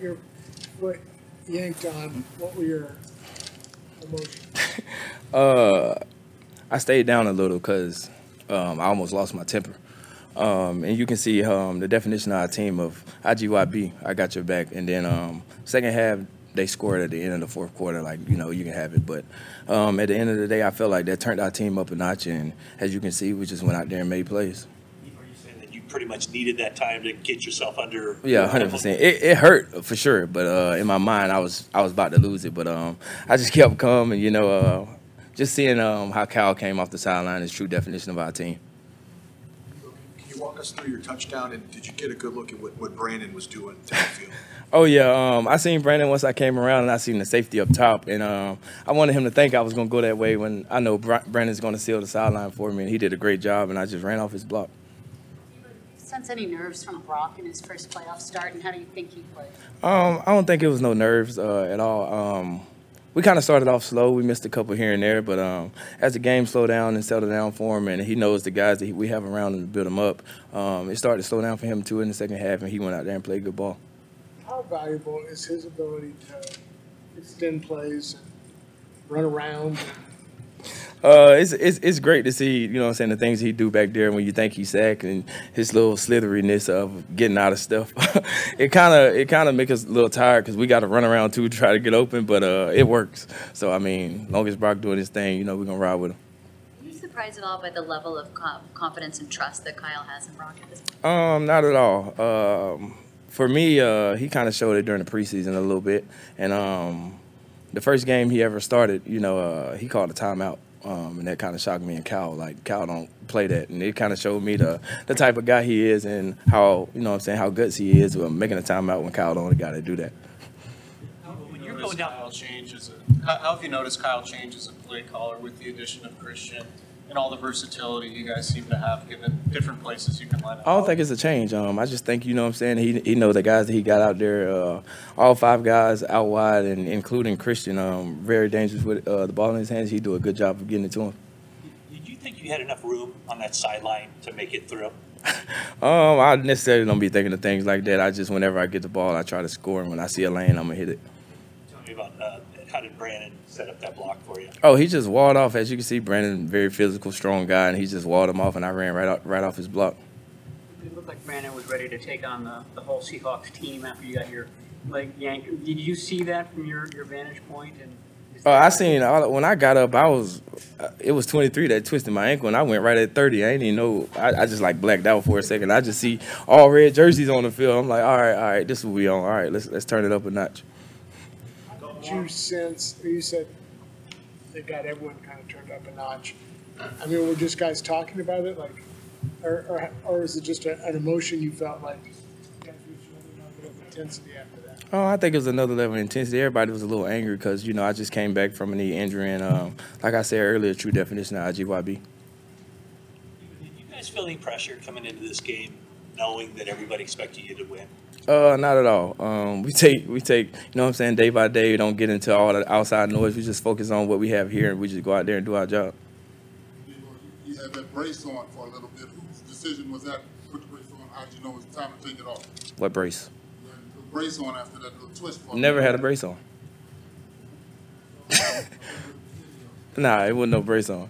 your foot yanked on, what were your emotions? Uh, I stayed down a little because um, I almost lost my temper. Um, and you can see um, the definition of our team of IGYB, I got your back. And then um, second half, they scored at the end of the fourth quarter, like, you know, you can have it. But um, at the end of the day, I felt like that turned our team up a notch. And as you can see, we just went out there and made plays. Are you saying that you pretty much needed that time to get yourself under? Yeah, hundred percent. It, it hurt for sure, but uh, in my mind, I was I was about to lose it. But um, I just kept calm, and you know, uh, just seeing um, how Cal came off the sideline is true definition of our team. Can you walk us through your touchdown, and did you get a good look at what, what Brandon was doing downfield? Oh yeah, um, I seen Brandon once I came around, and I seen the safety up top, and um, I wanted him to think I was gonna go that way when I know Brandon's gonna seal the sideline for me, and he did a great job, and I just ran off his block. Sense any nerves from Brock in his first playoff start, and how do you think he played? Um, I don't think it was no nerves uh, at all. Um, we kind of started off slow. We missed a couple here and there, but um, as the game slowed down and settled down for him, and he knows the guys that he, we have around him to build him up, um, it started to slow down for him too in the second half, and he went out there and played good ball. How valuable is his ability to extend plays and run around? Uh, it's, it's it's great to see, you know what I'm saying, the things he do back there when you think he's sacked and his little slitheriness of getting out of stuff. it kind of it kind of makes us a little tired because we got to run around too to try to get open, but uh, it works. So I mean, long as Brock doing his thing, you know, we're gonna ride with him. Are you surprised at all by the level of confidence and trust that Kyle has in Brock at this point? Um, not at all. Um, for me, uh, he kind of showed it during the preseason a little bit, and um, the first game he ever started, you know, uh, he called a timeout. Um, and that kind of shocked me and Cal. Like Cal don't play that, and it kind of showed me the the type of guy he is and how you know what I'm saying how guts he is with making a timeout when Cal the only guy to do that. When you're going down, Kyle change as a, how, how have you noticed Kyle changes as a play caller with the addition of Christian and all the versatility you guys seem to have, given different places you can line up? I don't think it's a change. Um, I just think you know what I'm saying. He he know the guys that he got out there. Uh, all five guys out wide, and including Christian. Um, very dangerous with uh, the ball in his hands. He do a good job of getting it to him. did you think you had enough room on that sideline to make it through? Um, I necessarily don't be thinking of things like that. I just whenever I get the ball, I try to score, and when I see a lane, I'm gonna hit it. Tell me about, uh, how did Brandon set up that block for you? Oh, he just walled off. As you can see, Brandon, very physical, strong guy, and he just walled him off, and I ran right off, right off his block. It looked like Brandon was ready to take on the, the whole Seahawks team after you got your leg yanked. Did you see that from your, your vantage point? And Oh, I seen all, when I got up, I was uh, it was 23 that twisted my ankle, and I went right at 30. I didn't even know. I, I just like blacked out for a second. I just see all red jerseys on the field. I'm like, all right, all right, this will be on. All right, let's let's turn it up a notch. Did you sense, you said they got everyone kind of turned up a notch. I mean, were just guys talking about it, like, or, or, or is it just a, an emotion you felt like you guys reached another level of intensity after that? Oh, I think it was another level of intensity. Everybody was a little angry because you know I just came back from a knee injury, and um, like I said earlier, true definition of IGYB. Did you guys feel any pressure coming into this game, knowing that everybody expected you to win? Uh, not at all. Um, we take we take you know what I'm saying day by day. We don't get into all the outside noise. We just focus on what we have here, and we just go out there and do our job. You know, you had that brace on for a little bit. Whose decision was that? Put the brace on. How'd you know it was time to take it off? What brace? You had the brace on after that little twist. Never had a brace on. Nah, it wasn't no brace on.